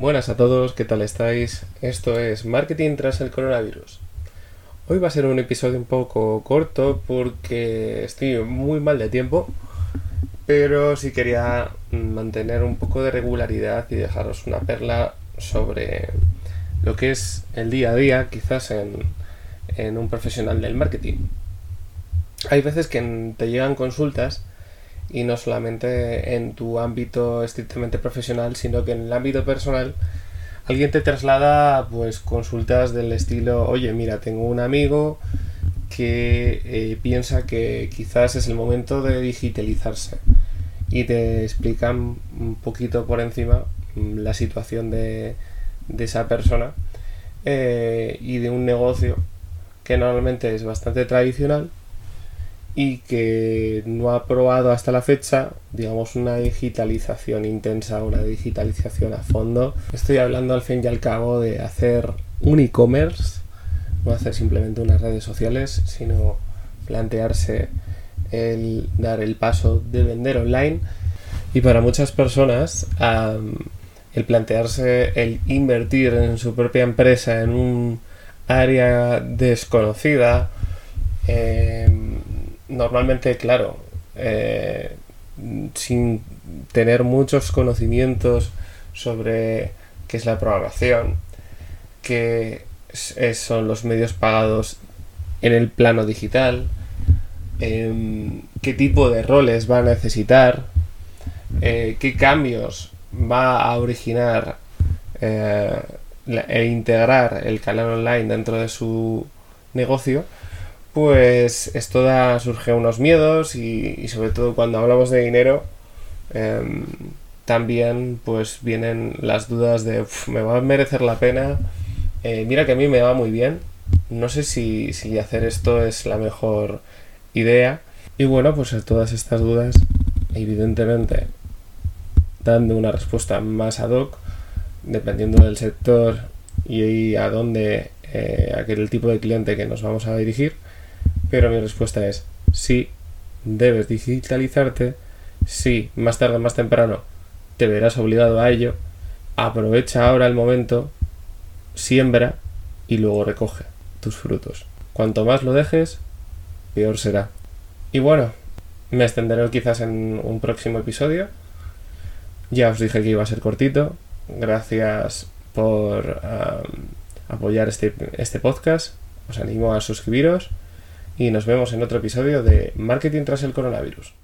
Buenas a todos, ¿qué tal estáis? Esto es Marketing tras el coronavirus. Hoy va a ser un episodio un poco corto porque estoy muy mal de tiempo, pero sí quería mantener un poco de regularidad y dejaros una perla sobre lo que es el día a día, quizás en, en un profesional del marketing. Hay veces que te llegan consultas y no solamente en tu ámbito estrictamente profesional, sino que en el ámbito personal alguien te traslada pues consultas del estilo, oye, mira, tengo un amigo que eh, piensa que quizás es el momento de digitalizarse y te explican un poquito por encima mm, la situación de, esa persona eh, y de un negocio que normalmente es bastante tradicional y que no ha probado hasta la fecha, digamos, una digitalización intensa, una digitalización a fondo. Estoy hablando al fin y al cabo de hacer un e-commerce, no hacer simplemente unas redes sociales, sino plantearse el dar el paso de vender online. Y para muchas personas, el plantearse el invertir en su propia empresa en un área desconocida, em, normalmente, claro, eh, sin tener muchos conocimientos sobre qué es la programación, qué son los medios pagados en el plano digital, em, qué tipo de roles va a necesitar, eh, qué cambios va a originar eh, e integrar el canal online dentro de su negocio, pues esto da, surge unos miedos y, sobre todo cuando hablamos de dinero em, también pues vienen las dudas de me va a merecer la pena eh, mira que a mí me va muy bien. No sé si, si hacer esto es la mejor idea. Y bueno pues todas estas dudas evidentemente dando una respuesta más ad hoc dependiendo del sector y a dónde eh, aquel tipo de cliente que nos vamos a dirigir pero mi respuesta es sí, debes digitalizarte, sí, más tarde o más temprano te verás obligado a ello, aprovecha ahora el momento, siembra y luego recoge tus frutos. Cuanto más lo dejes, peor será. Y bueno, me extenderé quizás en un próximo episodio. Ya os dije que iba a ser cortito. Gracias por apoyar este, este podcast. Os animo a suscribiros y nos vemos en otro episodio de Marketing tras el coronavirus.